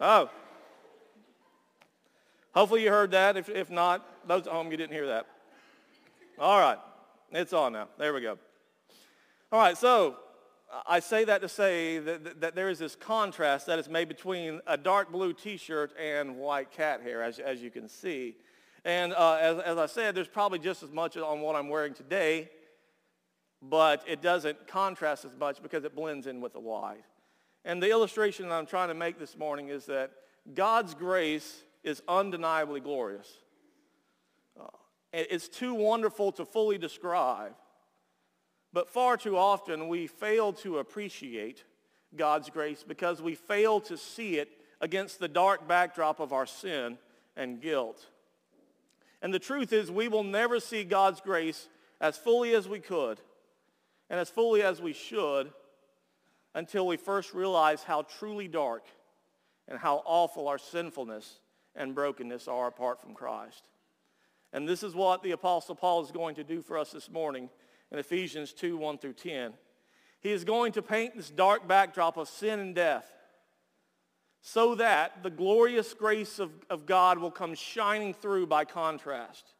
Oh. Hopefully you heard that. If, if not, those at home, you didn't hear that. All right. It's on now. There we go. All right. So I say that to say that, that, there is this contrast that is made between a dark blue t-shirt and white cat hair, as, as you can see. And uh, as, as I said, there's probably just as much on what I'm wearing today, but it doesn't contrast as much because it blends in with the white. And the illustration that I'm trying to make this morning is that God's grace is undeniably glorious. Uh, it's too wonderful to fully describe. But far too often we fail to appreciate God's grace because we fail to see it against the dark backdrop of our sin and guilt. And the truth is we will never see God's grace as fully as we could and as fully as we should until we first realize how truly dark and how awful our sinfulness and brokenness are apart from Christ. And this is what the Apostle Paul is going to do for us this morning in Ephesians 2, 1 through 10. He is going to paint this dark backdrop of sin and death so that the glorious grace of, of God will come shining through by contrast.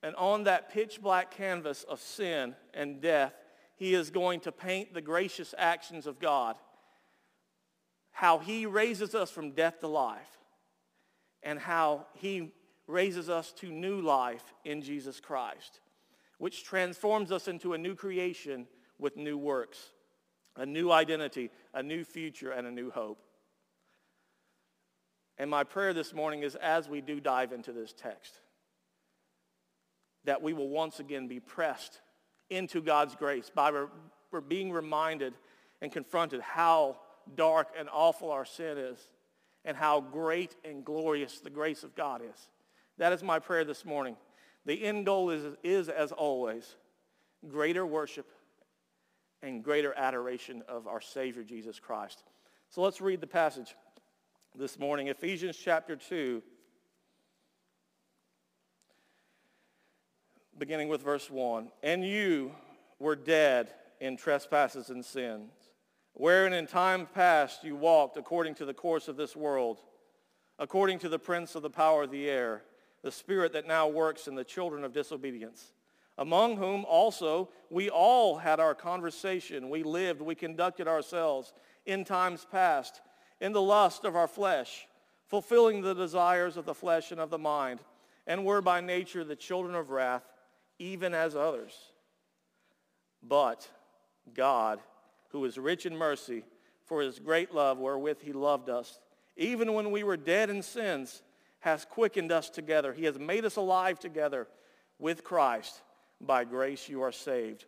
And on that pitch black canvas of sin and death, he is going to paint the gracious actions of God, how he raises us from death to life, and how he raises us to new life in Jesus Christ, which transforms us into a new creation with new works, a new identity, a new future, and a new hope. And my prayer this morning is as we do dive into this text, that we will once again be pressed into God's grace by re- being reminded and confronted how dark and awful our sin is and how great and glorious the grace of God is. That is my prayer this morning. The end goal is, is as always, greater worship and greater adoration of our Savior Jesus Christ. So let's read the passage this morning, Ephesians chapter 2, beginning with verse 1. And you were dead in trespasses and sins, wherein in time past you walked according to the course of this world, according to the prince of the power of the air, the spirit that now works in the children of disobedience, among whom also we all had our conversation. We lived, we conducted ourselves in times past in the lust of our flesh, fulfilling the desires of the flesh and of the mind, and were by nature the children of wrath, even as others. But God, who is rich in mercy, for his great love wherewith he loved us, even when we were dead in sins, has quickened us together. He has made us alive together with Christ. By grace you are saved.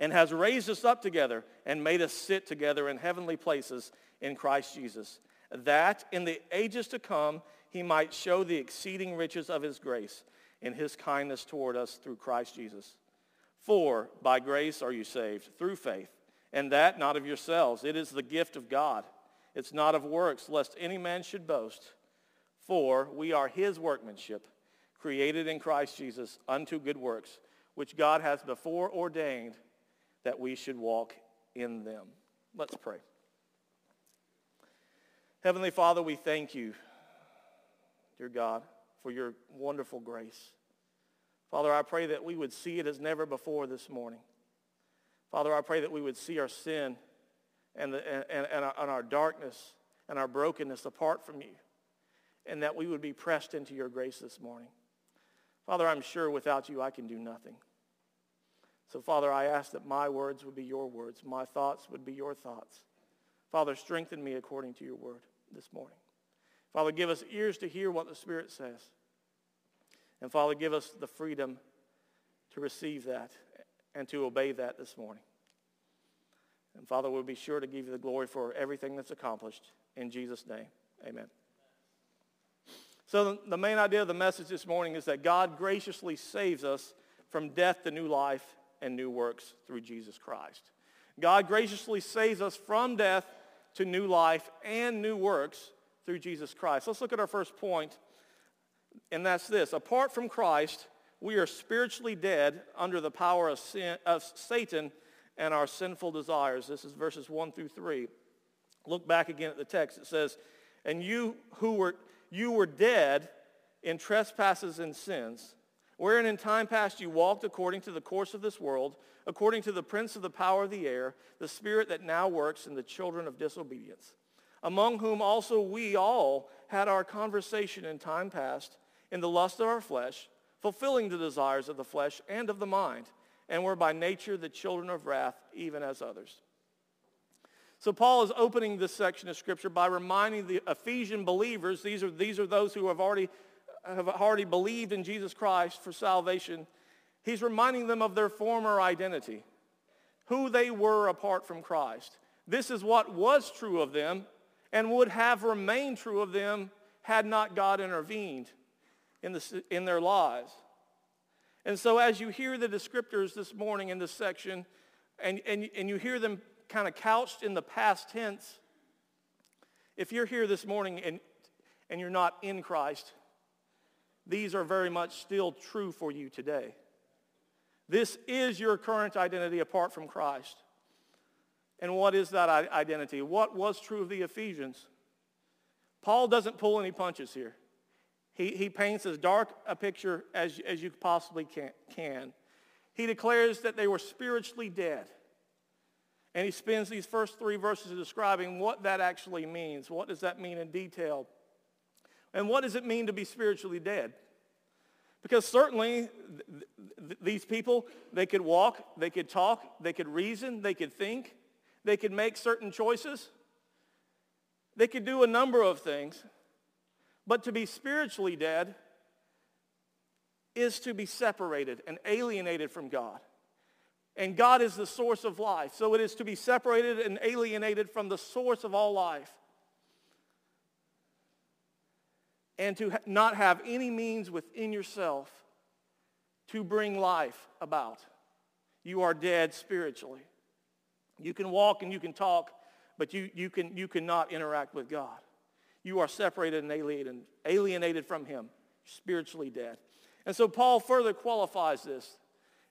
And has raised us up together and made us sit together in heavenly places in Christ Jesus, that in the ages to come he might show the exceeding riches of his grace in his kindness toward us through Christ Jesus. For by grace are you saved through faith, and that not of yourselves. It is the gift of God. It's not of works, lest any man should boast. For we are his workmanship, created in Christ Jesus unto good works, which God has before ordained that we should walk in them. Let's pray. Heavenly Father, we thank you, dear God, for your wonderful grace. Father, I pray that we would see it as never before this morning. Father, I pray that we would see our sin and, the, and, and, our, and our darkness and our brokenness apart from you, and that we would be pressed into your grace this morning. Father, I'm sure without you I can do nothing. So, Father, I ask that my words would be your words, my thoughts would be your thoughts. Father, strengthen me according to your word this morning. Father, give us ears to hear what the Spirit says. And Father, give us the freedom to receive that and to obey that this morning. And Father, we'll be sure to give you the glory for everything that's accomplished. In Jesus' name, amen. So the main idea of the message this morning is that God graciously saves us from death to new life and new works through Jesus Christ. God graciously saves us from death to new life and new works through Jesus Christ. Let's look at our first point, and that's this. Apart from Christ, we are spiritually dead under the power of, sin, of Satan and our sinful desires. This is verses 1 through 3. Look back again at the text. It says, and you who were, you were dead in trespasses and sins, wherein in time past you walked according to the course of this world, according to the prince of the power of the air, the spirit that now works in the children of disobedience, among whom also we all had our conversation in time past in the lust of our flesh, fulfilling the desires of the flesh and of the mind, and were by nature the children of wrath, even as others. So Paul is opening this section of Scripture by reminding the Ephesian believers, these are, these are those who have already, have already believed in Jesus Christ for salvation. He's reminding them of their former identity, who they were apart from Christ. This is what was true of them and would have remained true of them had not God intervened in, the, in their lives. And so as you hear the descriptors this morning in this section, and, and, and you hear them kind of couched in the past tense, if you're here this morning and, and you're not in Christ, these are very much still true for you today. This is your current identity apart from Christ. And what is that identity? What was true of the Ephesians? Paul doesn't pull any punches here. He, he paints as dark a picture as, as you possibly can, can. He declares that they were spiritually dead. And he spends these first three verses describing what that actually means. What does that mean in detail? And what does it mean to be spiritually dead? Because certainly th- th- these people, they could walk, they could talk, they could reason, they could think, they could make certain choices. They could do a number of things. But to be spiritually dead is to be separated and alienated from God. And God is the source of life. So it is to be separated and alienated from the source of all life. And to not have any means within yourself to bring life about. You are dead spiritually. You can walk and you can talk, but you, you, can, you cannot interact with God. You are separated and alienated, alienated from him, spiritually dead. And so Paul further qualifies this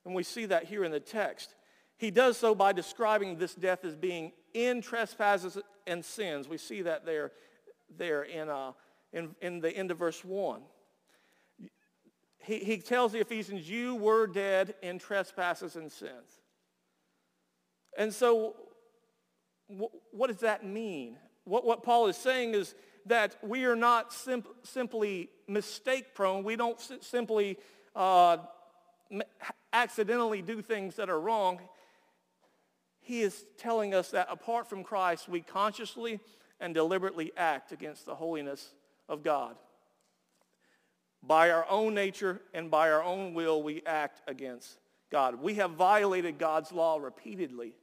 and we see that here in the text. He does so by describing this death as being in trespasses and sins. We see that there, there in, uh, in, in the end of verse 1. He, he tells the Ephesians, you were dead in trespasses and sins. And so wh- what does that mean? What, what Paul is saying is that we are not sim- simply mistake prone. We don't simply uh, accidentally do things that are wrong. He is telling us that apart from Christ, we consciously and deliberately act against the holiness of God. By our own nature and by our own will, we act against God. We have violated God's law repeatedly.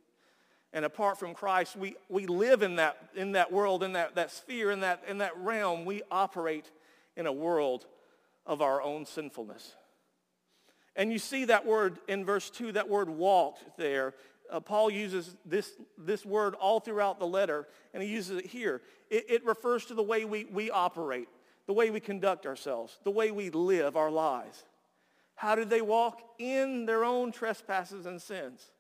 And apart from Christ, we, we live in that, in that world, in that, that sphere, in that, in that realm. We operate in a world of our own sinfulness. And you see that word in verse 2, that word walked there. Uh, Paul uses this, this word all throughout the letter, and he uses it here. It, it refers to the way we, we operate, the way we conduct ourselves, the way we live our lives. How did they walk? In their own trespasses and sins.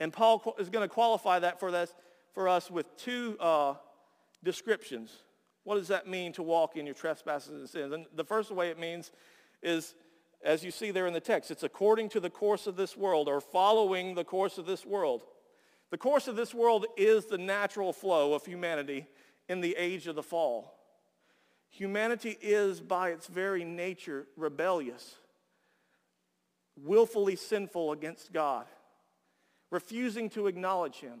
And Paul is going to qualify that for, this, for us with two uh, descriptions. What does that mean to walk in your trespasses and sins? And the first way it means is as you see there in the text. It's according to the course of this world or following the course of this world. The course of this world is the natural flow of humanity in the age of the fall. Humanity is by its very nature rebellious, willfully sinful against God, refusing to acknowledge him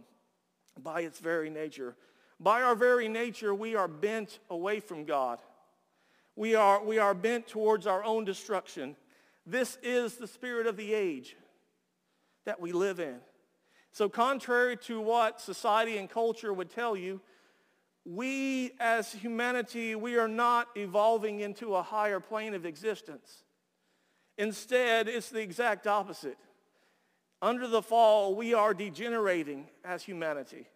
by its very nature. By our very nature, we are bent away from God. We are, we are bent towards our own destruction this is the spirit of the age that we live in. So contrary to what society and culture would tell you, we as humanity, we are not evolving into a higher plane of existence. Instead, it's the exact opposite. Under the fall, we are degenerating as humanity.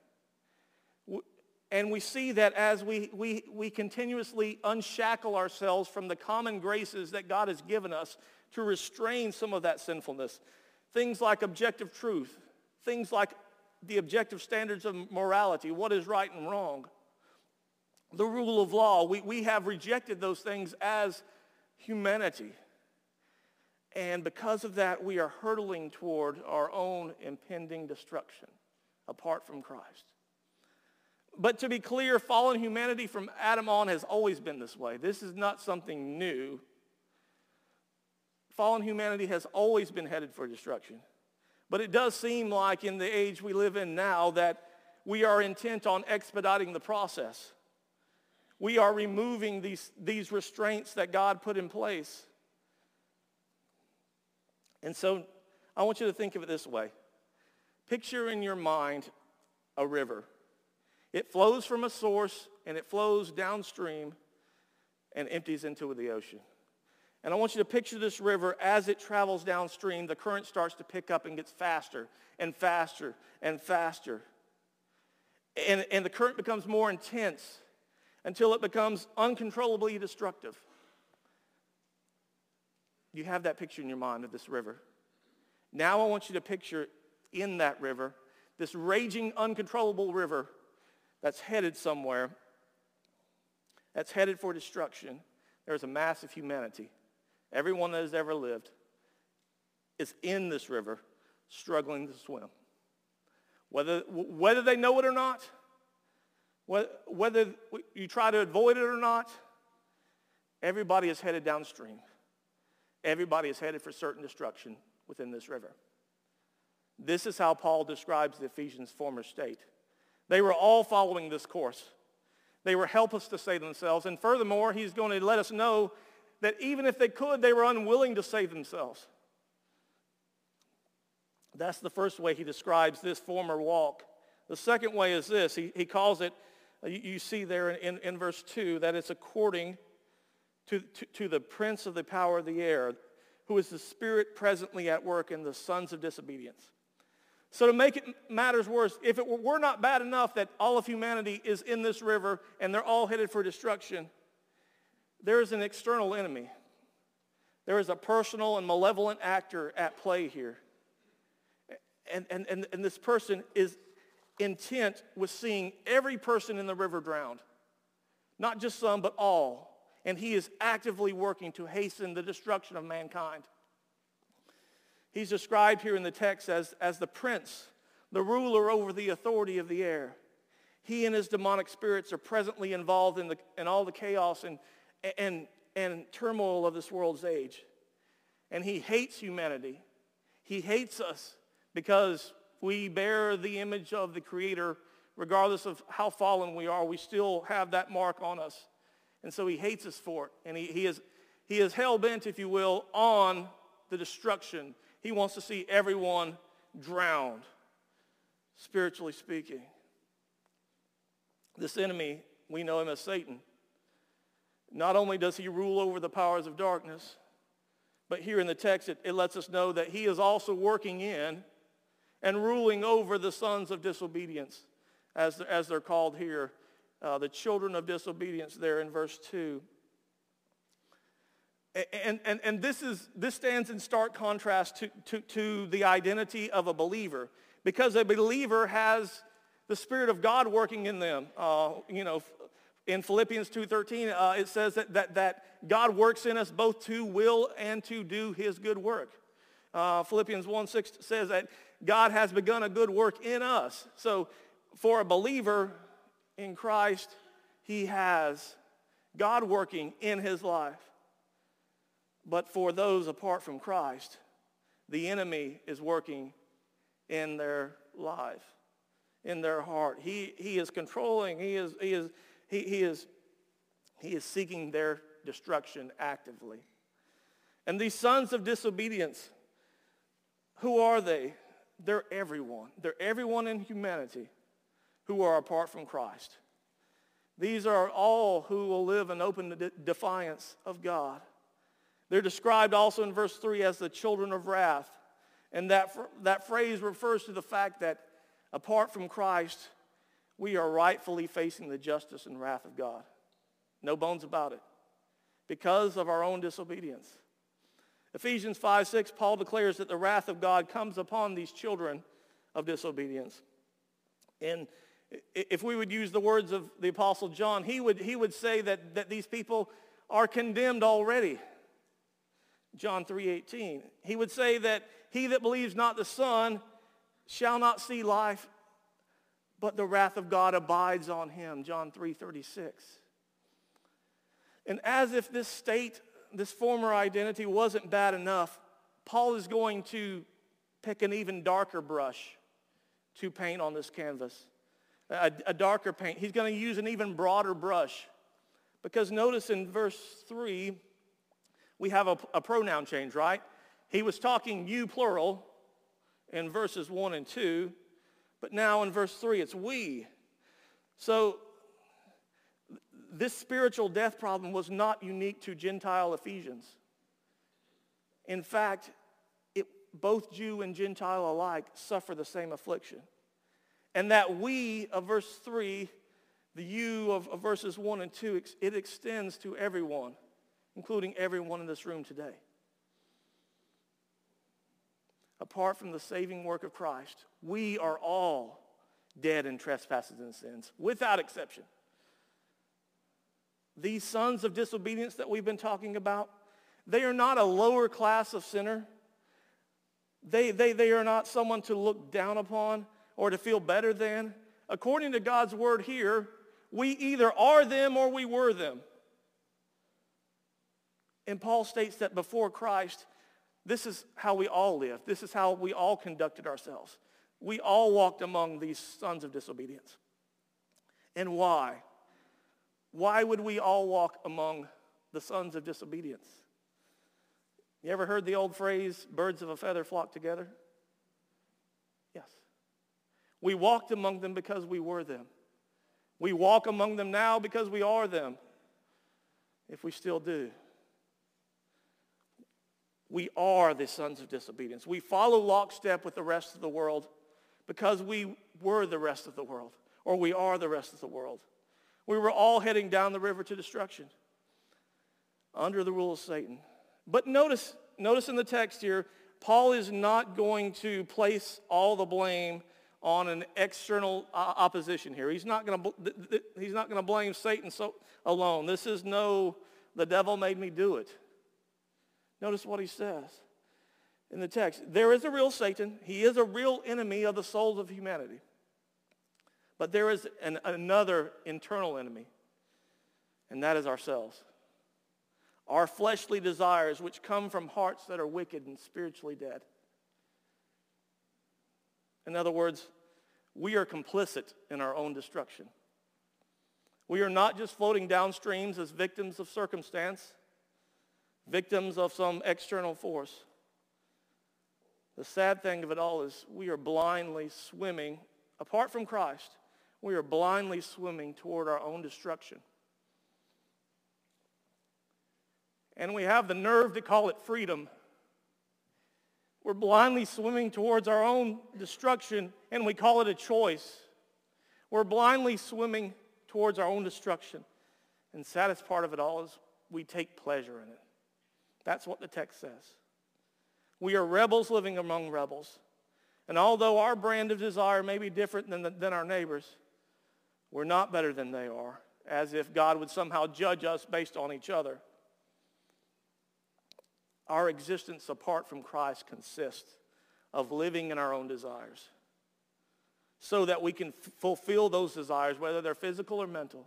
And we see that as we, we, we continuously unshackle ourselves from the common graces that God has given us to restrain some of that sinfulness. Things like objective truth, things like the objective standards of morality, what is right and wrong, the rule of law. We, we have rejected those things as humanity. And because of that, we are hurtling toward our own impending destruction apart from Christ. But to be clear, fallen humanity from Adam on has always been this way. This is not something new. Fallen humanity has always been headed for destruction. But it does seem like in the age we live in now that we are intent on expediting the process. We are removing these, these restraints that God put in place. And so I want you to think of it this way. Picture in your mind a river. It flows from a source and it flows downstream and empties into the ocean. And I want you to picture this river as it travels downstream, the current starts to pick up and gets faster and faster and faster. And, and the current becomes more intense until it becomes uncontrollably destructive. You have that picture in your mind of this river. Now I want you to picture in that river, this raging, uncontrollable river that's headed somewhere, that's headed for destruction. There's a mass of humanity. Everyone that has ever lived is in this river struggling to swim. Whether, whether they know it or not, whether you try to avoid it or not, everybody is headed downstream. Everybody is headed for certain destruction within this river. This is how Paul describes the Ephesians' former state. They were all following this course. They were helpless to save themselves. And furthermore, he's going to let us know that even if they could, they were unwilling to save themselves. That's the first way he describes this former walk. The second way is this. He, he calls it, you, you see there in, in, in, verse 2, that it's according to, to, to the prince of the power of the air, who is the spirit presently at work in the sons of disobedience. So to make it matters worse, if it were not bad enough that all of humanity is in this river and they're all headed for destruction, there is an external enemy. There is a personal and malevolent actor at play here. And, and, and, and this person is intent with seeing every person in the river drowned. Not just some, but all. And he is actively working to hasten the destruction of mankind. He's described here in the text as, as the prince, the ruler over the authority of the air. He and his demonic spirits are presently involved in, the, in all the chaos and, and, and turmoil of this world's age. And he hates humanity. He hates us because we bear the image of the Creator. Regardless of how fallen we are, we still have that mark on us. And so he hates us for it. And he, he is, he is hell-bent, if you will, on the destruction he wants to see everyone drowned, spiritually speaking. This enemy, we know him as Satan. Not only does he rule over the powers of darkness, but here in the text it, it lets us know that he is also working in and ruling over the sons of disobedience, as, as they're called here, uh, the children of disobedience there in verse 2. And, and, and this, is, this stands in stark contrast to, to, to the identity of a believer because a believer has the Spirit of God working in them. Uh, you know, in Philippians 2.13, uh, it says that, that, that God works in us both to will and to do his good work. Uh, Philippians 1.6 says that God has begun a good work in us. So for a believer in Christ, he has God working in his life. But for those apart from Christ, the enemy is working in their life, in their heart. He, he is controlling. He is, he, is, he, he, is, he is seeking their destruction actively. And these sons of disobedience, who are they? They're everyone. They're everyone in humanity who are apart from Christ. These are all who will live in open defiance of God. They're described also in verse 3 as the children of wrath. And that, that phrase refers to the fact that apart from Christ, we are rightfully facing the justice and wrath of God. No bones about it. Because of our own disobedience. Ephesians 5, 6, Paul declares that the wrath of God comes upon these children of disobedience. And if we would use the words of the Apostle John, he would, he would say that, that these people are condemned already. John 3.18. He would say that he that believes not the Son shall not see life, but the wrath of God abides on him. John 3.36. And as if this state, this former identity wasn't bad enough, Paul is going to pick an even darker brush to paint on this canvas a, a darker paint. He's going to use an even broader brush. Because notice in verse 3, we have a, a pronoun change, right? He was talking you plural in verses 1 and 2, but now in verse 3 it's we. So this spiritual death problem was not unique to Gentile Ephesians. In fact, it, both Jew and Gentile alike suffer the same affliction. And that we of verse 3, the you of, of verses 1 and 2, it extends to everyone, including everyone in this room today. Apart from the saving work of Christ, we are all dead in trespasses and sins, without exception. These sons of disobedience that we've been talking about, they are not a lower class of sinner. They, they, they are not someone to look down upon or to feel better than. According to God's word here, we either are them or we were them. And Paul states that before Christ, this is how we all lived. This is how we all conducted ourselves. We all walked among these sons of disobedience. And why? Why would we all walk among the sons of disobedience? You ever heard the old phrase, birds of a feather flock together? We walked among them because we were them. We walk among them now because we are them, if we still do. We are the sons of disobedience. We follow lockstep with the rest of the world because we were the rest of the world, or we are the rest of the world. We were all heading down the river to destruction under the rule of Satan. But notice, notice in the text here, Paul is not going to place all the blame on an external uh, opposition here. He's not going to he's not going to blame Satan so alone. This is no the devil made me do it. Notice what he says in the text. There is a real Satan. He is a real enemy of the souls of humanity. But there is an, another internal enemy, and that is ourselves. Our fleshly desires, which come from hearts that are wicked and spiritually dead. In other words, we are complicit in our own destruction. We are not just floating down streams as victims of circumstance, victims of some external force. The sad thing of it all is we are blindly swimming, apart from Christ, we are blindly swimming toward our own destruction. And we have the nerve to call it freedom we're blindly swimming towards our own destruction and we call it a choice. We're blindly swimming towards our own destruction. And saddest part of it all is we take pleasure in it. That's what the text says. We are rebels living among rebels. And although our brand of desire may be different than, the, than our neighbors, we're not better than they are, as if God would somehow judge us based on each other our existence apart from Christ consists of living in our own desires so that we can f- fulfill those desires, whether they're physical or mental.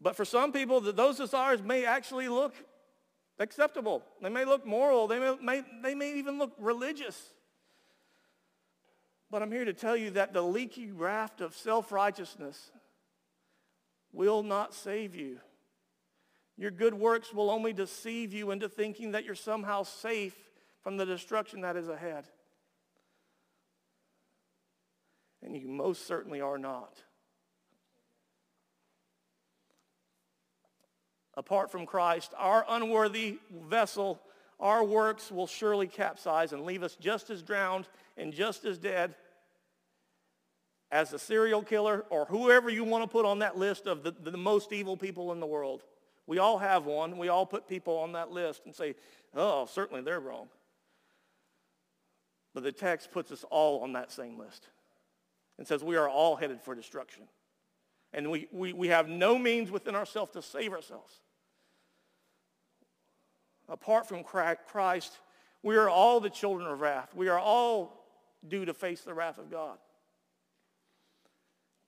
But for some people, those desires may actually look acceptable. They may look moral. They may, may, they may even look religious. But I'm here to tell you that the leaky raft of self-righteousness will not save you. Your good works will only deceive you into thinking that you're somehow safe from the destruction that is ahead. And you most certainly are not. Apart from Christ, our unworthy vessel, our works will surely capsize and leave us just as drowned and just as dead as the serial killer or whoever you want to put on that list of the, the most evil people in the world. We all have one. We all put people on that list and say, oh, certainly they're wrong. But the text puts us all on that same list. and says we are all headed for destruction. And we, we, we have no means within ourselves to save ourselves. Apart from Christ, we are all the children of wrath. We are all due to face the wrath of God.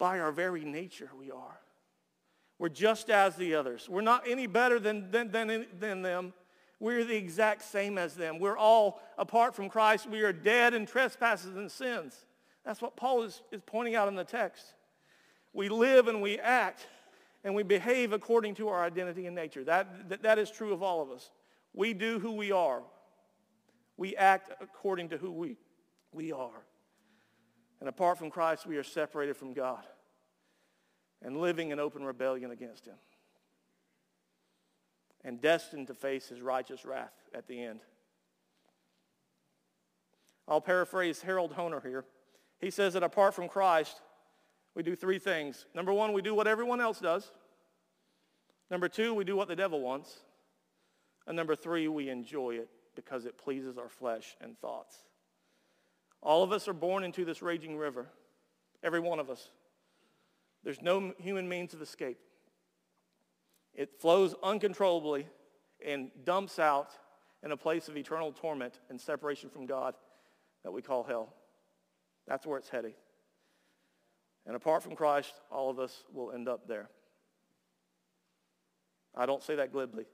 By our very nature, we are. We're just as the others. We're not any better than, than, than, than them. We're the exact same as them. We're all, apart from Christ, we are dead in trespasses and sins. That's what Paul is, is pointing out in the text. We live and we act and we behave according to our identity and nature. That, that, that is true of all of us. We do who we are. We act according to who we, we are. And apart from Christ, we are separated from God and living in open rebellion against him and destined to face his righteous wrath at the end. I'll paraphrase Harold Hoehner here. He says that apart from Christ, we do three things. Number one, we do what everyone else does. Number two, we do what the devil wants. And number three, we enjoy it because it pleases our flesh and thoughts. All of us are born into this raging river. Every one of us. There's no human means of escape. It flows uncontrollably and dumps out in a place of eternal torment and separation from God that we call hell. That's where it's heading. And apart from Christ, all of us will end up there. I don't say that glibly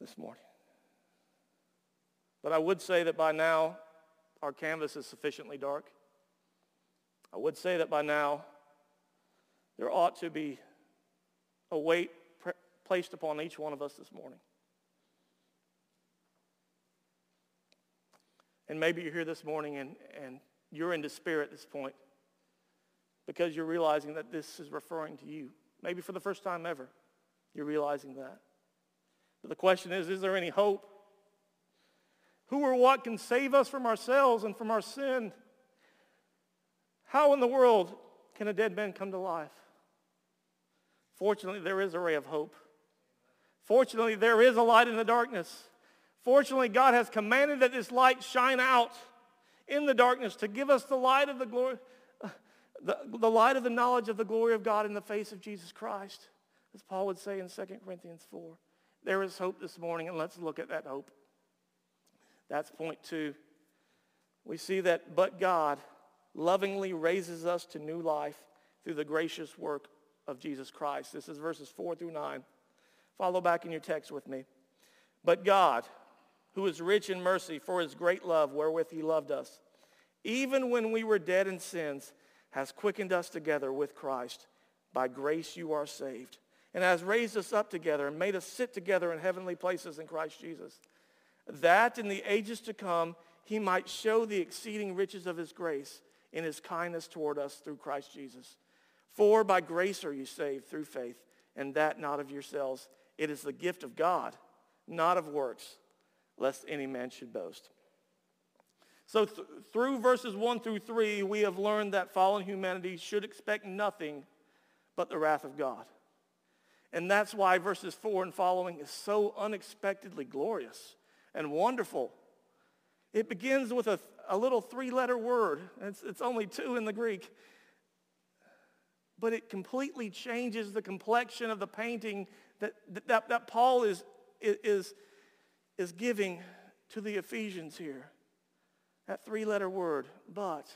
this morning. But I would say that by now, our canvas is sufficiently dark. I would say that by now, there ought to be a weight placed upon each one of us this morning. And maybe you're here this morning and, and you're in despair at this point because you're realizing that this is referring to you. Maybe for the first time ever, you're realizing that. But the question is, is there any hope? Who or what can save us from ourselves and from our sin? How in the world can a dead man come to life? Fortunately, there is a ray of hope. Fortunately, there is a light in the darkness. Fortunately, God has commanded that this light shine out in the darkness to give us the light of the glory, uh, the, the light of the knowledge of the glory of God in the face of Jesus Christ, as Paul would say in 2 Corinthians 4. There is hope this morning, and let's look at that hope. That's point two. We see that but God lovingly raises us to new life through the gracious work of Jesus Christ. This is verses 4 through 9. Follow back in your text with me. But God, who is rich in mercy for his great love wherewith he loved us, even when we were dead in sins, has quickened us together with Christ. By grace you are saved, and has raised us up together and made us sit together in heavenly places in Christ Jesus, that in the ages to come he might show the exceeding riches of his grace in his kindness toward us through Christ Jesus. For by grace are you saved through faith, and that not of yourselves. It is the gift of God, not of works, lest any man should boast. So th- through verses 1 through 3, we have learned that fallen humanity should expect nothing but the wrath of God. And that's why verses 4 and following is so unexpectedly glorious and wonderful. It begins with a, a little three-letter word. It's, it's only two in the Greek but it completely changes the complexion of the painting that, that, that Paul is, is, is giving to the Ephesians here. That three-letter word, but,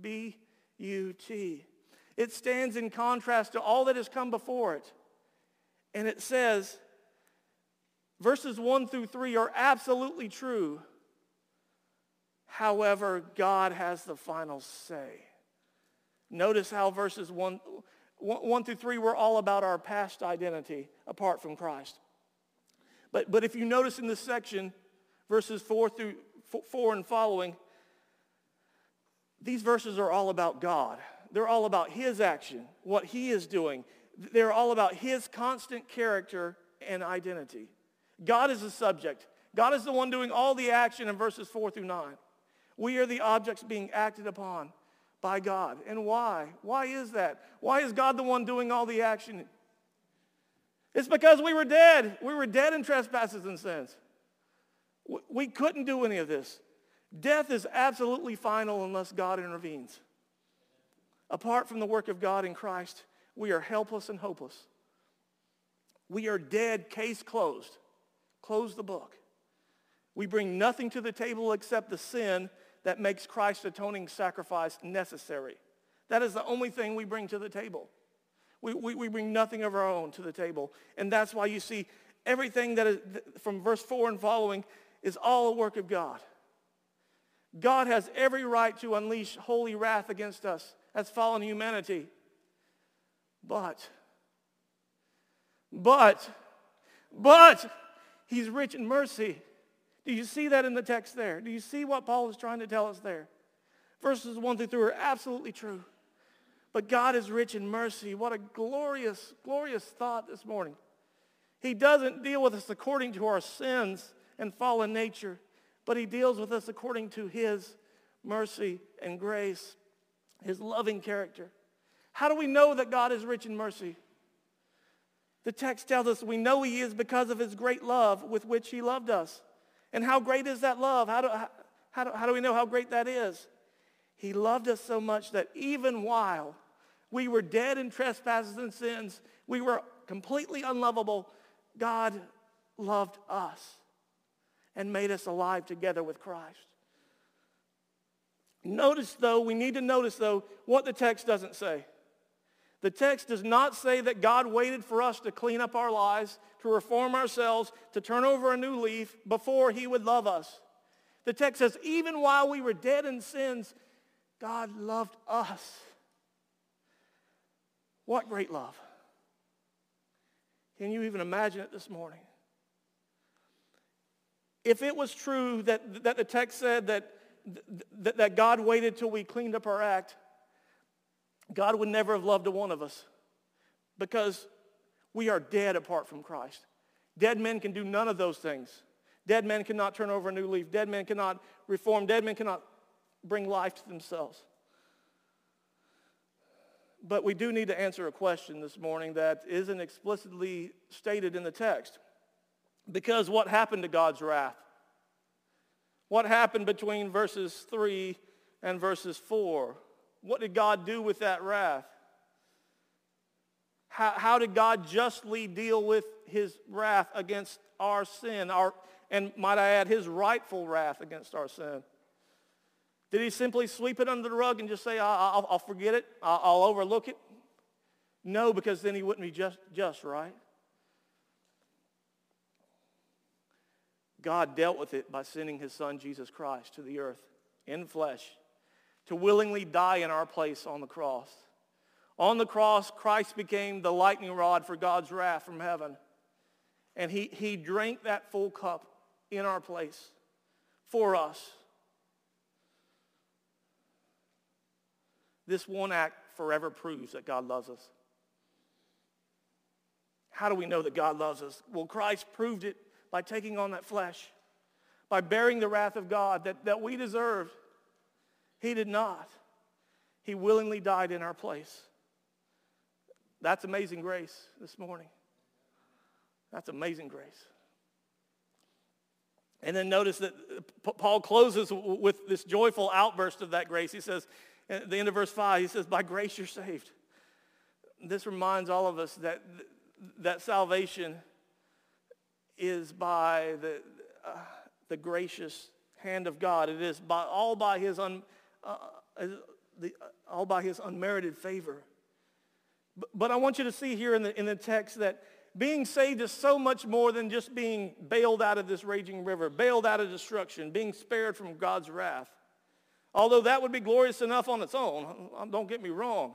B-U-T. It stands in contrast to all that has come before it. And it says, verses 1 through 3 are absolutely true. However, God has the final say. Notice how verses 1, 1 through 3 were all about our past identity apart from Christ. But, but if you notice in this section, verses 4 through 4 and following, these verses are all about God. They're all about his action, what he is doing. They're all about his constant character and identity. God is the subject. God is the one doing all the action in verses 4 through 9. We are the objects being acted upon by God. And why? Why is that? Why is God the one doing all the action? It's because we were dead. We were dead in trespasses and sins. We couldn't do any of this. Death is absolutely final unless God intervenes. Apart from the work of God in Christ, we are helpless and hopeless. We are dead, case closed. Close the book. We bring nothing to the table except the sin that makes Christ's atoning sacrifice necessary. That is the only thing we bring to the table. We, we, we bring nothing of our own to the table. And that's why you see everything that is from verse 4 and following is all a work of God. God has every right to unleash holy wrath against us as fallen humanity. But, but, but, he's rich in mercy. Do you see that in the text there? Do you see what Paul is trying to tell us there? Verses 1 through 3 are absolutely true. But God is rich in mercy. What a glorious, glorious thought this morning. He doesn't deal with us according to our sins and fallen nature, but he deals with us according to his mercy and grace, his loving character. How do we know that God is rich in mercy? The text tells us we know he is because of his great love with which he loved us. And how great is that love? How do, how, do, how do we know how great that is? He loved us so much that even while we were dead in trespasses and sins, we were completely unlovable, God loved us and made us alive together with Christ. Notice though, we need to notice though, what the text doesn't say. The text does not say that God waited for us to clean up our lives, to reform ourselves, to turn over a new leaf before he would love us. The text says, even while we were dead in sins, God loved us. What great love. Can you even imagine it this morning? If it was true that, that the text said that, that, that God waited till we cleaned up our act, God would never have loved a one of us because we are dead apart from Christ. Dead men can do none of those things. Dead men cannot turn over a new leaf. Dead men cannot reform. Dead men cannot bring life to themselves. But we do need to answer a question this morning that isn't explicitly stated in the text. Because what happened to God's wrath? What happened between verses 3 and verses 4? What did God do with that wrath? How, how did God justly deal with his wrath against our sin, our, and might I add, his rightful wrath against our sin? Did he simply sweep it under the rug and just say, I'll, I'll forget it, I'll, I'll overlook it? No, because then he wouldn't be just, just, right? God dealt with it by sending his son Jesus Christ to the earth in flesh to willingly die in our place on the cross. On the cross, Christ became the lightning rod for God's wrath from heaven. And he, he drank that full cup in our place for us. This one act forever proves that God loves us. How do we know that God loves us? Well, Christ proved it by taking on that flesh, by bearing the wrath of God that, that we deserved. He did not. He willingly died in our place. That's amazing grace this morning. That's amazing grace. And then notice that Paul closes with this joyful outburst of that grace. He says, at the end of verse 5, he says, by grace you're saved. This reminds all of us that, that salvation is by the, uh, the gracious hand of God. It is by, all, by his un, uh, the, all by his unmerited favor. But, but I want you to see here in the, in the text that being saved is so much more than just being bailed out of this raging river, bailed out of destruction, being spared from God's wrath. Although that would be glorious enough on its own, don't get me wrong.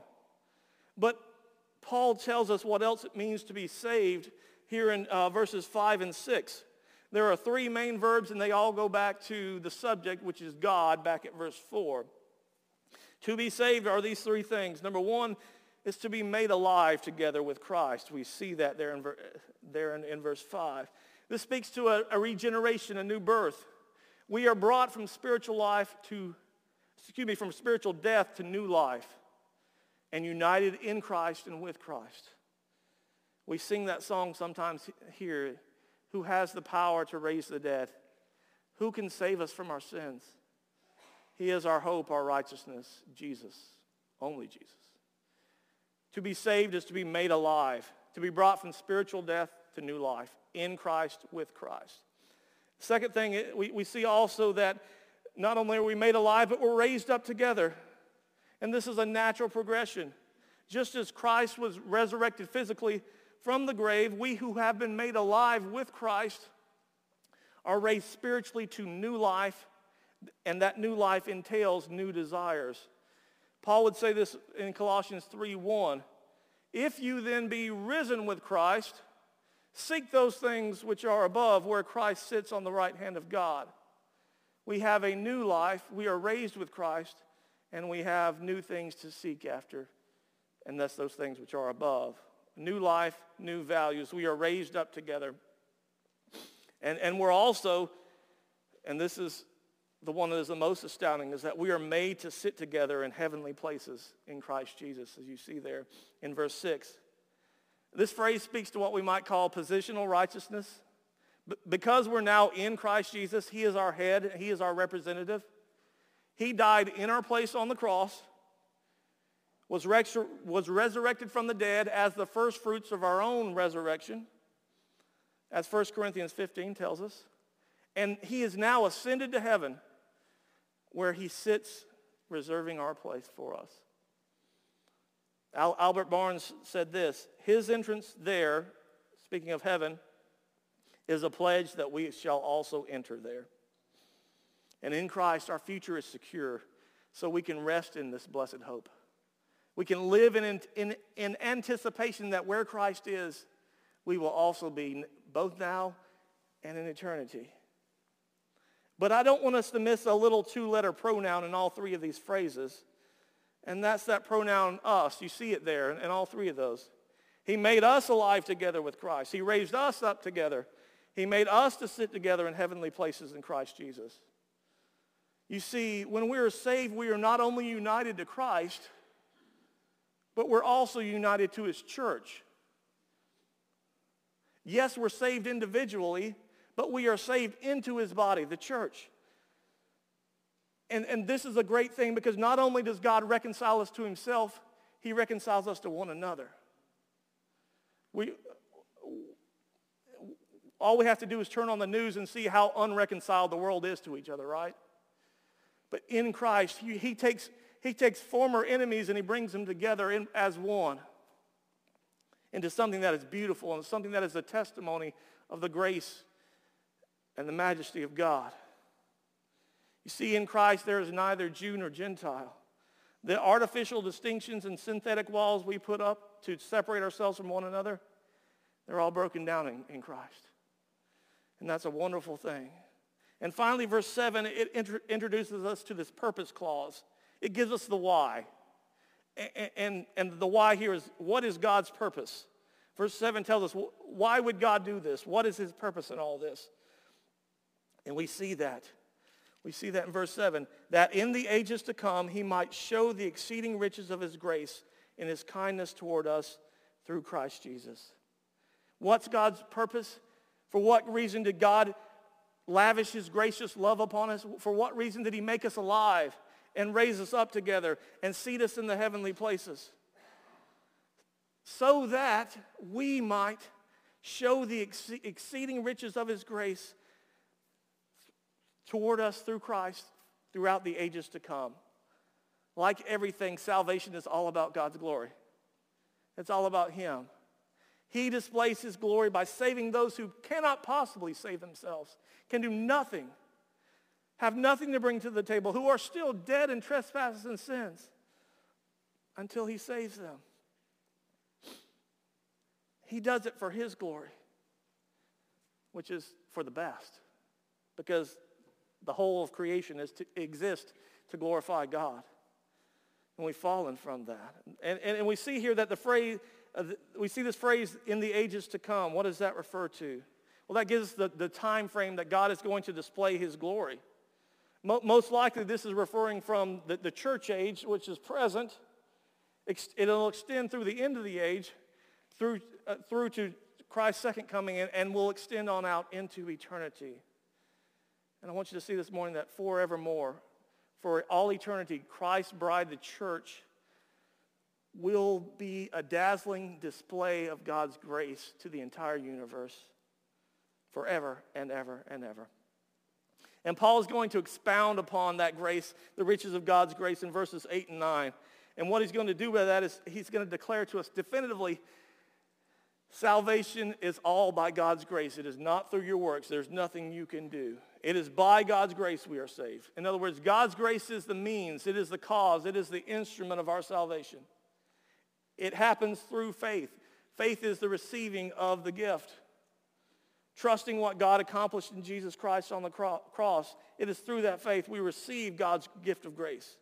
But Paul tells us what else it means to be saved here in uh, verses 5 and 6. There are three main verbs and they all go back to the subject, which is God, back at verse 4. To be saved are these three things. Number one is to be made alive together with Christ. We see that there in, there in, in verse 5. This speaks to a, a regeneration, a new birth. We are brought from spiritual life to excuse me, from spiritual death to new life and united in Christ and with Christ. We sing that song sometimes here, who has the power to raise the dead? Who can save us from our sins? He is our hope, our righteousness, Jesus, only Jesus. To be saved is to be made alive, to be brought from spiritual death to new life in Christ with Christ. Second thing, we, we see also that not only are we made alive, but we're raised up together. And this is a natural progression. Just as Christ was resurrected physically from the grave, we who have been made alive with Christ are raised spiritually to new life, and that new life entails new desires. Paul would say this in Colossians 3:1. If you then be risen with Christ, seek those things which are above where Christ sits on the right hand of God. We have a new life. We are raised with Christ, and we have new things to seek after, and that's those things which are above. New life, new values. We are raised up together. And, and we're also, and this is the one that is the most astounding, is that we are made to sit together in heavenly places in Christ Jesus, as you see there in verse 6. This phrase speaks to what we might call positional righteousness. Because we're now in Christ Jesus, he is our head, he is our representative. He died in our place on the cross, was, was resurrected from the dead as the first fruits of our own resurrection as 1 Corinthians 15 tells us. And he is now ascended to heaven where he sits reserving our place for us. Al- Albert Barnes said this, his entrance there, speaking of heaven, is a pledge that we shall also enter there. And in Christ, our future is secure, so we can rest in this blessed hope. We can live in, in, in anticipation that where Christ is, we will also be both now and in eternity. But I don't want us to miss a little two-letter pronoun in all three of these phrases. And that's that pronoun us. You see it there in all three of those. He made us alive together with Christ. He raised us up together. He made us to sit together in heavenly places in Christ Jesus. You see, when we are saved, we are not only united to Christ, but we're also united to his church. Yes, we're saved individually, but we are saved into his body, the church. And, and this is a great thing because not only does God reconcile us to himself, he reconciles us to one another. We, all we have to do is turn on the news and see how unreconciled the world is to each other, right? But in Christ, he, he takes, he takes former enemies and he brings them together in, as one into something that is beautiful and something that is a testimony of the grace and the majesty of God. You see, in Christ, there is neither Jew nor Gentile. The artificial distinctions and synthetic walls we put up to separate ourselves from one another, they're all broken down in, in Christ. And that's a wonderful thing. And finally, verse 7, it int- introduces us to this purpose clause. It gives us the why. And, and, and the why here is, what is God's purpose? Verse 7 tells us, why would God do this? What is his purpose in all this? And we see that. We see that in verse 7, that in the ages to come he might show the exceeding riches of his grace in his kindness toward us through Christ Jesus. What's God's purpose? For what reason did God lavish his gracious love upon us? For what reason did he make us alive? And raise us up together and seat us in the heavenly places so that we might show the ex- exceeding riches of his grace toward us through Christ throughout the ages to come. Like everything, salvation is all about God's glory. It's all about him. He displays his glory by saving those who cannot possibly save themselves, can do nothing have nothing to bring to the table, who are still dead in trespasses and sins until he saves them. He does it for his glory, which is for the best, because the whole of creation is to exist to glorify God. And we've fallen from that. And, and, and we see here that the phrase, uh, we see this phrase in the ages to come. What does that refer to? Well, that gives the, the time frame that God is going to display his glory. Most likely this is referring from the, the church age, which is present. It'll extend through the end of the age, through, uh, through to Christ's second coming, and, and will extend on out into eternity. And I want you to see this morning that forevermore, for all eternity, Christ's bride, the church, will be a dazzling display of God's grace to the entire universe forever and ever and ever. And Paul is going to expound upon that grace, the riches of God's grace in verses 8 and 9. And what he's going to do with that is he's going to declare to us definitively salvation is all by God's grace. It is not through your works. There's nothing you can do. It is by God's grace we are saved. In other words, God's grace is the means. It is the cause. It is the instrument of our salvation. It happens through faith. Faith is the receiving of the gift. Trusting what God accomplished in Jesus Christ on the cross, it is through that faith we receive God's gift of grace.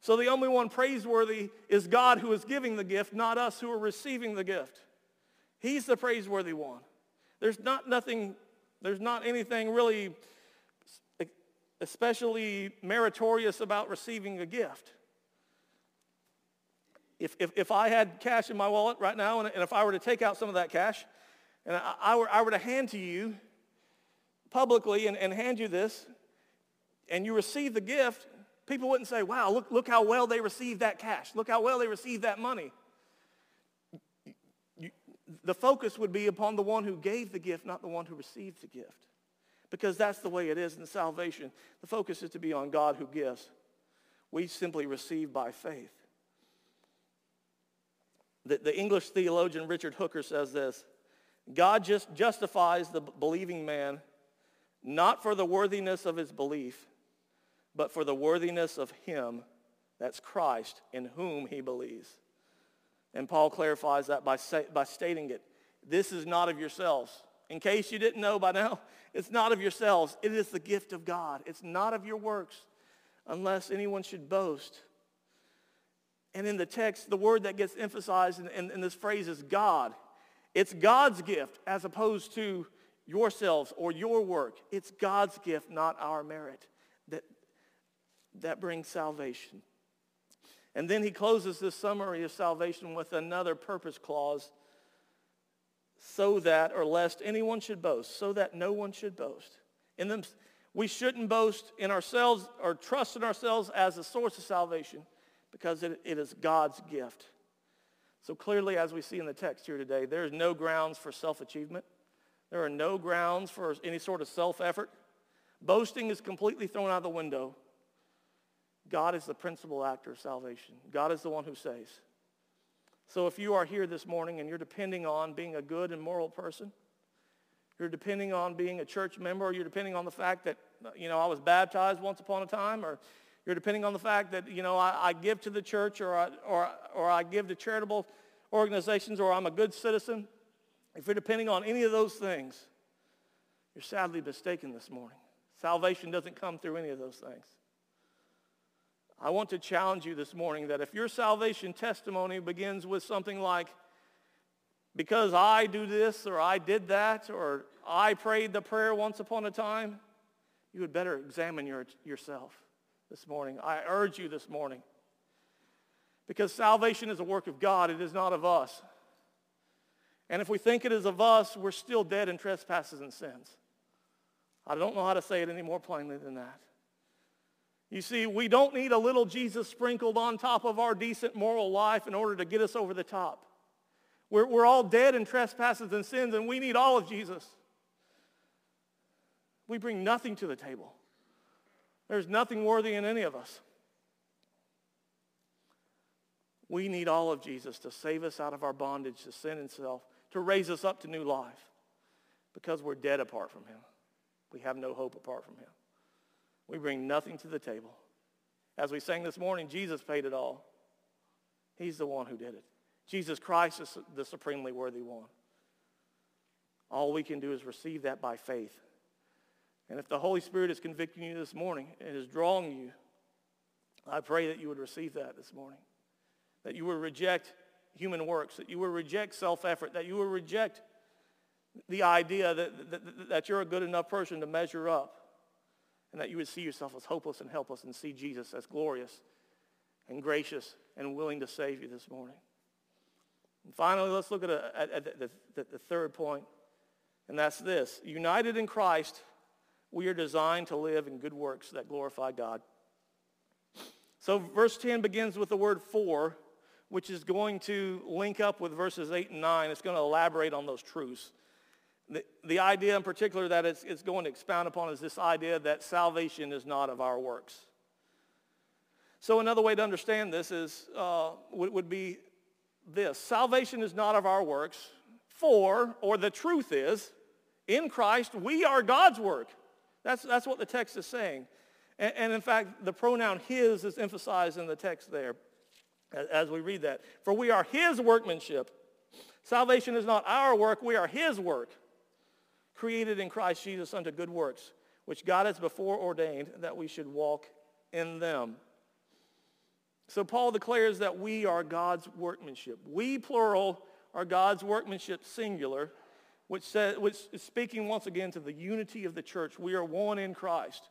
So the only one praiseworthy is God who is giving the gift, not us who are receiving the gift. He's the praiseworthy one. There's not nothing, there's not anything really especially meritorious about receiving a gift. If, if, if I had cash in my wallet right now and, and if I were to take out some of that cash and I, I, were, I were to hand to you publicly and, and hand you this and you receive the gift, people wouldn't say, wow, look, look how well they received that cash. Look how well they received that money. You, the focus would be upon the one who gave the gift, not the one who received the gift. Because that's the way it is in salvation. The focus is to be on God who gives. We simply receive by faith. The, the English theologian Richard Hooker says this, God just justifies the believing man not for the worthiness of his belief, but for the worthiness of him, that's Christ, in whom he believes. And Paul clarifies that by, say, by stating it. This is not of yourselves. In case you didn't know by now, it's not of yourselves. It is the gift of God. It's not of your works, unless anyone should boast. And in the text, the word that gets emphasized in, in, in this phrase is God. It's God's gift as opposed to yourselves or your work. It's God's gift, not our merit, that, that brings salvation. And then he closes this summary of salvation with another purpose clause so that, or lest anyone should boast, so that no one should boast. In them, we shouldn't boast in ourselves or trust in ourselves as a source of salvation because it, it is God's gift. So clearly, as we see in the text here today, there is no grounds for self-achievement. There are no grounds for any sort of self-effort. Boasting is completely thrown out the window. God is the principal actor of salvation. God is the one who saves. So if you are here this morning and you're depending on being a good and moral person, you're depending on being a church member, or you're depending on the fact that, you know, I was baptized once upon a time, or you're depending on the fact that, you know, I, I give to the church or I, or, or I give to charitable organizations or I'm a good citizen. If you're depending on any of those things, you're sadly mistaken this morning. Salvation doesn't come through any of those things. I want to challenge you this morning that if your salvation testimony begins with something like, because I do this or I did that or I prayed the prayer once upon a time, you would better examine your, yourself this morning. I urge you this morning. Because salvation is a work of God. It is not of us. And if we think it is of us, we're still dead in trespasses and sins. I don't know how to say it any more plainly than that. You see, we don't need a little Jesus sprinkled on top of our decent moral life in order to get us over the top. We're, we're all dead in trespasses and sins, and we need all of Jesus. We bring nothing to the table. There's nothing worthy in any of us. We need all of Jesus to save us out of our bondage to sin and self, to raise us up to new life, because we're dead apart from him. We have no hope apart from him. We bring nothing to the table. As we sang this morning, Jesus paid it all. He's the one who did it. Jesus Christ is the supremely worthy one. All we can do is receive that by faith. And if the Holy Spirit is convicting you this morning and is drawing you, I pray that you would receive that this morning. That you would reject human works, that you would reject self-effort, that you would reject the idea that, that, that you're a good enough person to measure up and that you would see yourself as hopeless and helpless and see Jesus as glorious and gracious and willing to save you this morning. And finally, let's look at, a, at the, the, the third point, and that's this. United in Christ, we are designed to live in good works that glorify God. So verse 10 begins with the word for, which is going to link up with verses 8 and 9. It's going to elaborate on those truths. The, the idea in particular that it's, it's going to expound upon is this idea that salvation is not of our works. So another way to understand this is uh, would, would be this. Salvation is not of our works, for, or the truth is, in Christ, we are God's work. That's, that's what the text is saying. And, and in fact, the pronoun his is emphasized in the text there as, as we read that. For we are his workmanship. Salvation is not our work, we are his work, created in Christ Jesus unto good works, which God has before ordained that we should walk in them. So Paul declares that we are God's workmanship. We, plural, are God's workmanship, singular, which, says, which is speaking once again to the unity of the church. We are one in Christ.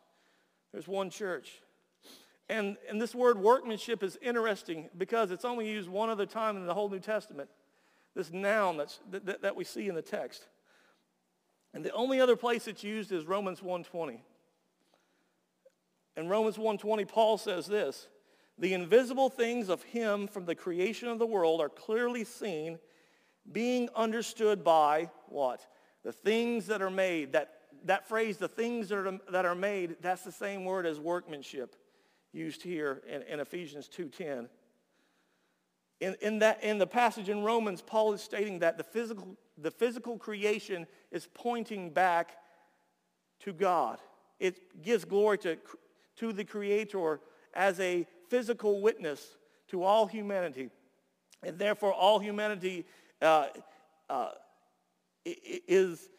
There's one church. And, and this word workmanship is interesting because it's only used one other time in the whole New Testament. This noun that's, that, that we see in the text. And the only other place it's used is Romans 1.20. In Romans 1.20, Paul says this, the invisible things of him from the creation of the world are clearly seen, being understood by what? The things that are made. That, that phrase, the things that are, that are made, that's the same word as workmanship used here in, in Ephesians 2.10. In, in, that, in the passage in Romans, Paul is stating that the physical, the physical creation is pointing back to God. It gives glory to, to the Creator as a physical witness to all humanity. And therefore, all humanity uh, uh, is,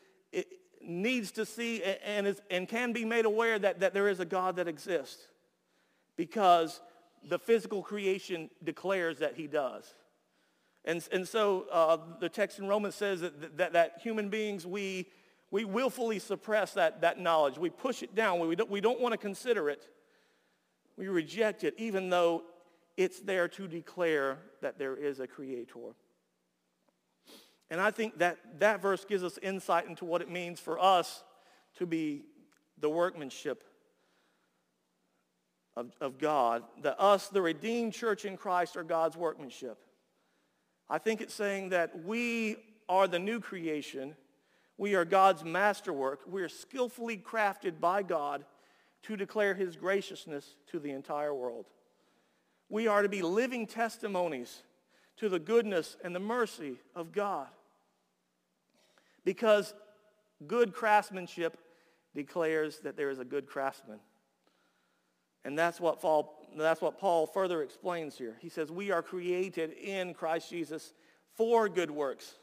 needs to see and, is, and can be made aware that, that there is a God that exists because the physical creation declares that he does. And, and so uh, the text in Romans says that, that, that human beings, we, we willfully suppress that, that knowledge. We push it down. We don't, we don't want to consider it. We reject it even though it's there to declare that there is a creator. And I think that that verse gives us insight into what it means for us to be the workmanship of, of God, that us, the redeemed church in Christ, are God's workmanship. I think it's saying that we are the new creation. We are God's masterwork. We are skillfully crafted by God to declare his graciousness to the entire world. We are to be living testimonies to the goodness and the mercy of God. Because good craftsmanship declares that there is a good craftsman. And that's what, Paul, that's what Paul further explains here. He says, we are created in Christ Jesus for good works.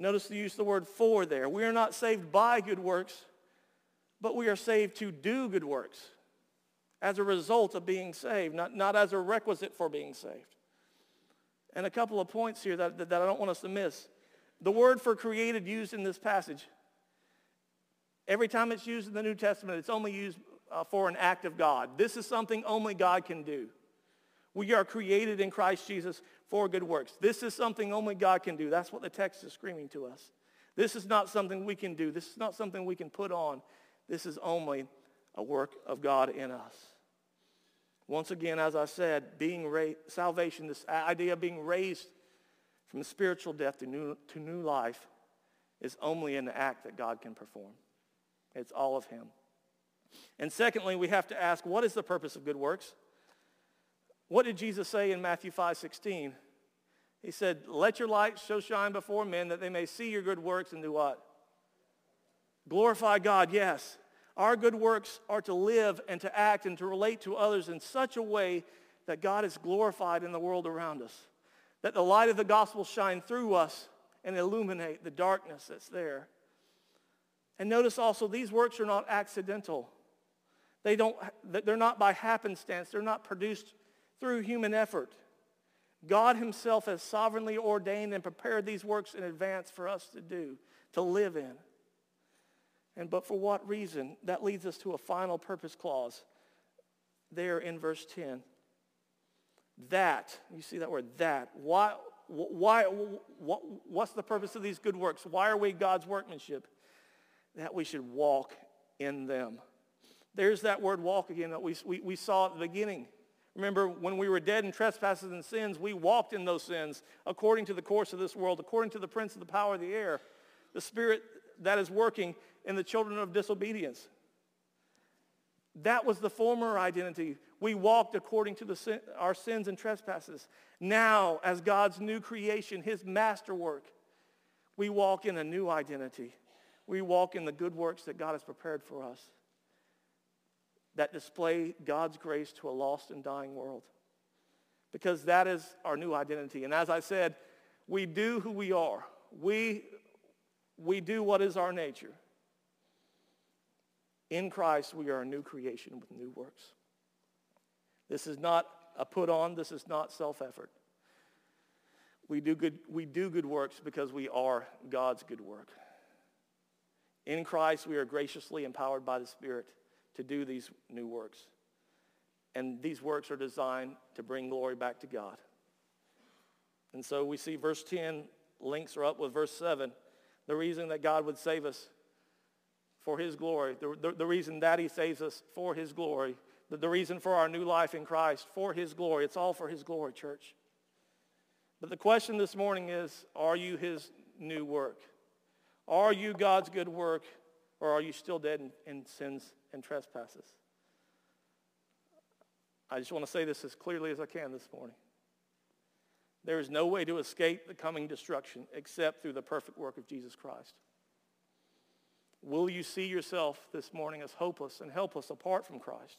Notice the use of the word for there. We are not saved by good works, but we are saved to do good works as a result of being saved, not, not as a requisite for being saved. And a couple of points here that, that I don't want us to miss. The word for created used in this passage, every time it's used in the New Testament, it's only used uh, for an act of God. This is something only God can do. We are created in Christ Jesus for good works. This is something only God can do. That's what the text is screaming to us. This is not something we can do. This is not something we can put on. This is only a work of God in us. Once again, as I said, being ra- salvation, this idea of being raised from spiritual death to new, to new life is only an act that God can perform. It's all of him. And secondly, we have to ask, what is the purpose of good works? What did Jesus say in Matthew 5, 16? He said, let your light so shine before men that they may see your good works and do what? Glorify God, yes. Our good works are to live and to act and to relate to others in such a way that God is glorified in the world around us. That the light of the gospel shine through us and illuminate the darkness that's there. And notice also these works are not accidental. They don't, they're not by happenstance. They're not produced through human effort. God himself has sovereignly ordained and prepared these works in advance for us to do, to live in. And but for what reason? That leads us to a final purpose clause there in verse 10. That, you see that word, that. Why, why, what, what's the purpose of these good works? Why are we God's workmanship? That we should walk in them. There's that word walk again that we, we, we saw at the beginning Remember, when we were dead in trespasses and sins, we walked in those sins according to the course of this world, according to the prince of the power of the air, the spirit that is working in the children of disobedience. That was the former identity. We walked according to sin, our sins and trespasses. Now, as God's new creation, his masterwork, we walk in a new identity. We walk in the good works that God has prepared for us that display God's grace to a lost and dying world. Because that is our new identity. And as I said, we do who we are. We, we do what is our nature. In Christ, we are a new creation with new works. This is not a put on. This is not self-effort. We do, good, we do good works because we are God's good work. In Christ, we are graciously empowered by the Spirit to do these new works. And these works are designed to bring glory back to God. And so we see verse 10 links are up with verse 7. The reason that God would save us for his glory, the, the, the reason that he saves us for his glory, the, reason for our new life in Christ, for his glory. It's all for his glory, church. But the question this morning is, are you his new work? Are you God's good work, or are you still dead in, in sins and trespasses? I just want to say this as clearly as I can this morning. There is no way to escape the coming destruction except through the perfect work of Jesus Christ. Will you see yourself this morning as hopeless and helpless apart from Christ?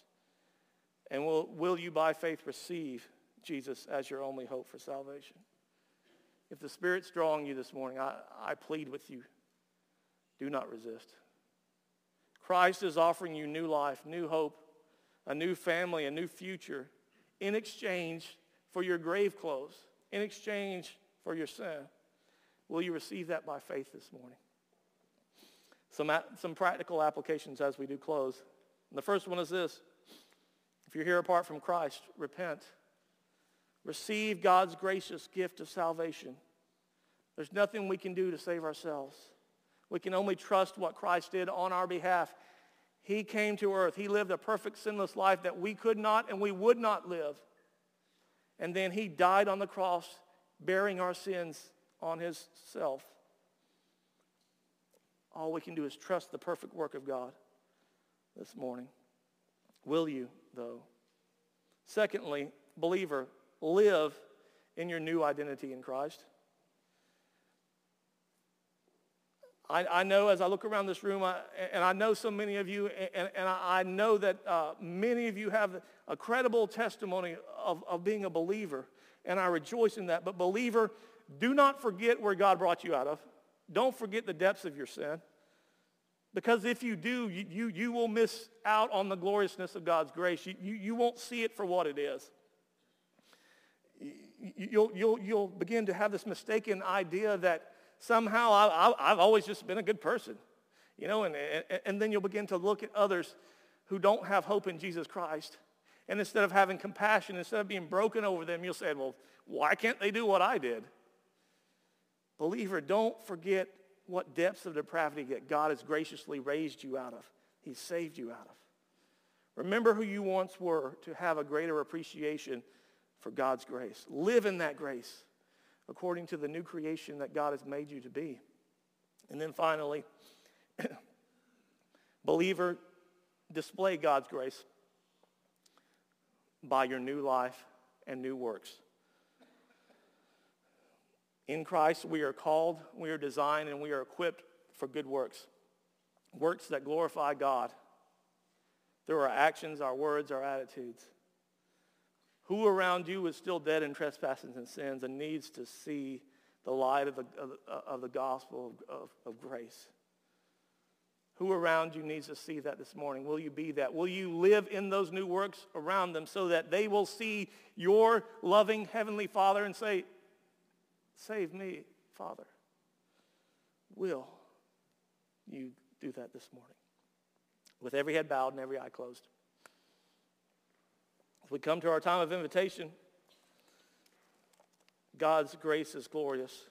And will, will you by faith receive Jesus as your only hope for salvation? If the Spirit's drawing you this morning, I, I plead with you, do not resist. Christ is offering you new life, new hope, a new family, a new future in exchange for your grave clothes, in exchange for your sin. Will you receive that by faith this morning? Some, some practical applications as we do close. And the first one is this. If you're here apart from Christ, repent. Receive God's gracious gift of salvation. There's nothing we can do to save ourselves. We can only trust what Christ did on our behalf. He came to earth. He lived a perfect sinless life that we could not and we would not live. And then he died on the cross bearing our sins on his self. All we can do is trust the perfect work of God this morning. Will you, though? Secondly, believer, live in your new identity in Christ. I, I, know as I look around this room, I, and I know so many of you, and, and I, know that uh, many of you have a credible testimony of, of being a believer, and I rejoice in that. But believer, do not forget where God brought you out of. Don't forget the depths of your sin. Because if you do, you, you, you will miss out on the gloriousness of God's grace. You, you, you won't see it for what it is. You'll, you'll, you'll begin to have this mistaken idea that somehow I, I, I've always just been a good person. You know, and, and, and then you'll begin to look at others who don't have hope in Jesus Christ. And instead of having compassion, instead of being broken over them, you'll say, well, why can't they do what I did? Believer, don't forget what depths of depravity that God has graciously raised you out of. He saved you out of. Remember who you once were to have a greater appreciation for God's grace. Live in that grace according to the new creation that God has made you to be. And then finally, believer, display God's grace by your new life and new works. In Christ, we are called, we are designed, and we are equipped for good works. Works that glorify God through our actions, our words, our attitudes. Who around you is still dead in trespasses and sins and needs to see the light of the, of, of the gospel of, of, of grace? Who around you needs to see that this morning? Will you be that? Will you live in those new works around them so that they will see your loving Heavenly Father and say, save me, Father? Will you do that this morning? With every head bowed and every eye closed. As we come to our time of invitation, God's grace is glorious.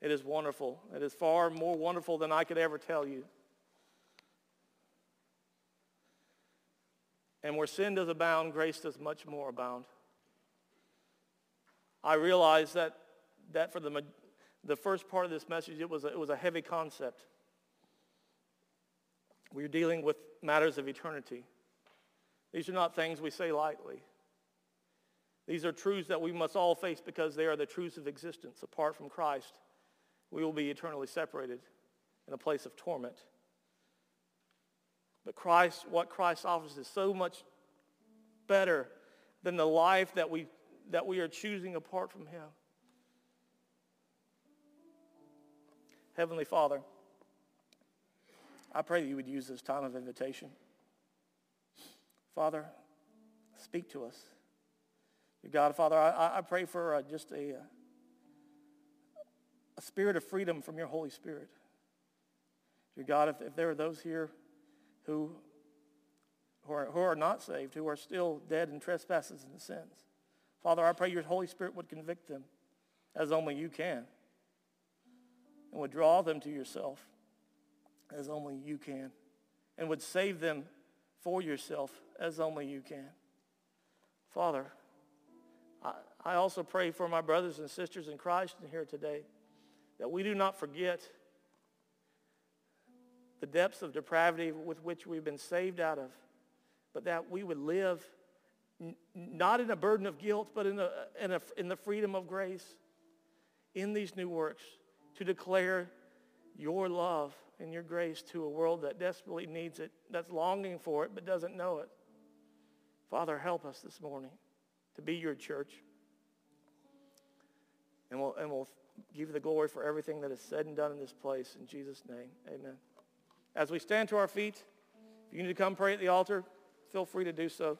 It is wonderful. It is far more wonderful than I could ever tell you. And where sin does abound, grace does much more abound. I realize that, that for the, the first part of this message, it was, a, it was a heavy concept. We're dealing with matters of eternity. These are not things we say lightly. These are truths that we must all face because they are the truths of existence. Apart from Christ, we will be eternally separated in a place of torment. But Christ, what Christ offers is so much better than the life that we, that we are choosing apart from him. Heavenly Father, I pray that you would use this time of invitation. Father, speak to us. Dear God, Father, I, I pray for uh, just a, uh, a spirit of freedom from your Holy Spirit. Dear God, if, if there are those here who, who, are, who are not saved, who are still dead in trespasses and sins, Father, I pray your Holy Spirit would convict them as only you can and would draw them to yourself as only you can and would save them for yourself as only you can. Father, I, I also pray for my brothers and sisters in Christ here today that we do not forget the depths of depravity with which we've been saved out of, but that we would live n- not in a burden of guilt, but in, a, in, a, in the freedom of grace in these new works to declare your love and your grace to a world that desperately needs it, that's longing for it but doesn't know it. Father, help us this morning to be your church. And we'll, and we'll give you the glory for everything that is said and done in this place. In Jesus' name, amen. As we stand to our feet, if you need to come pray at the altar, feel free to do so.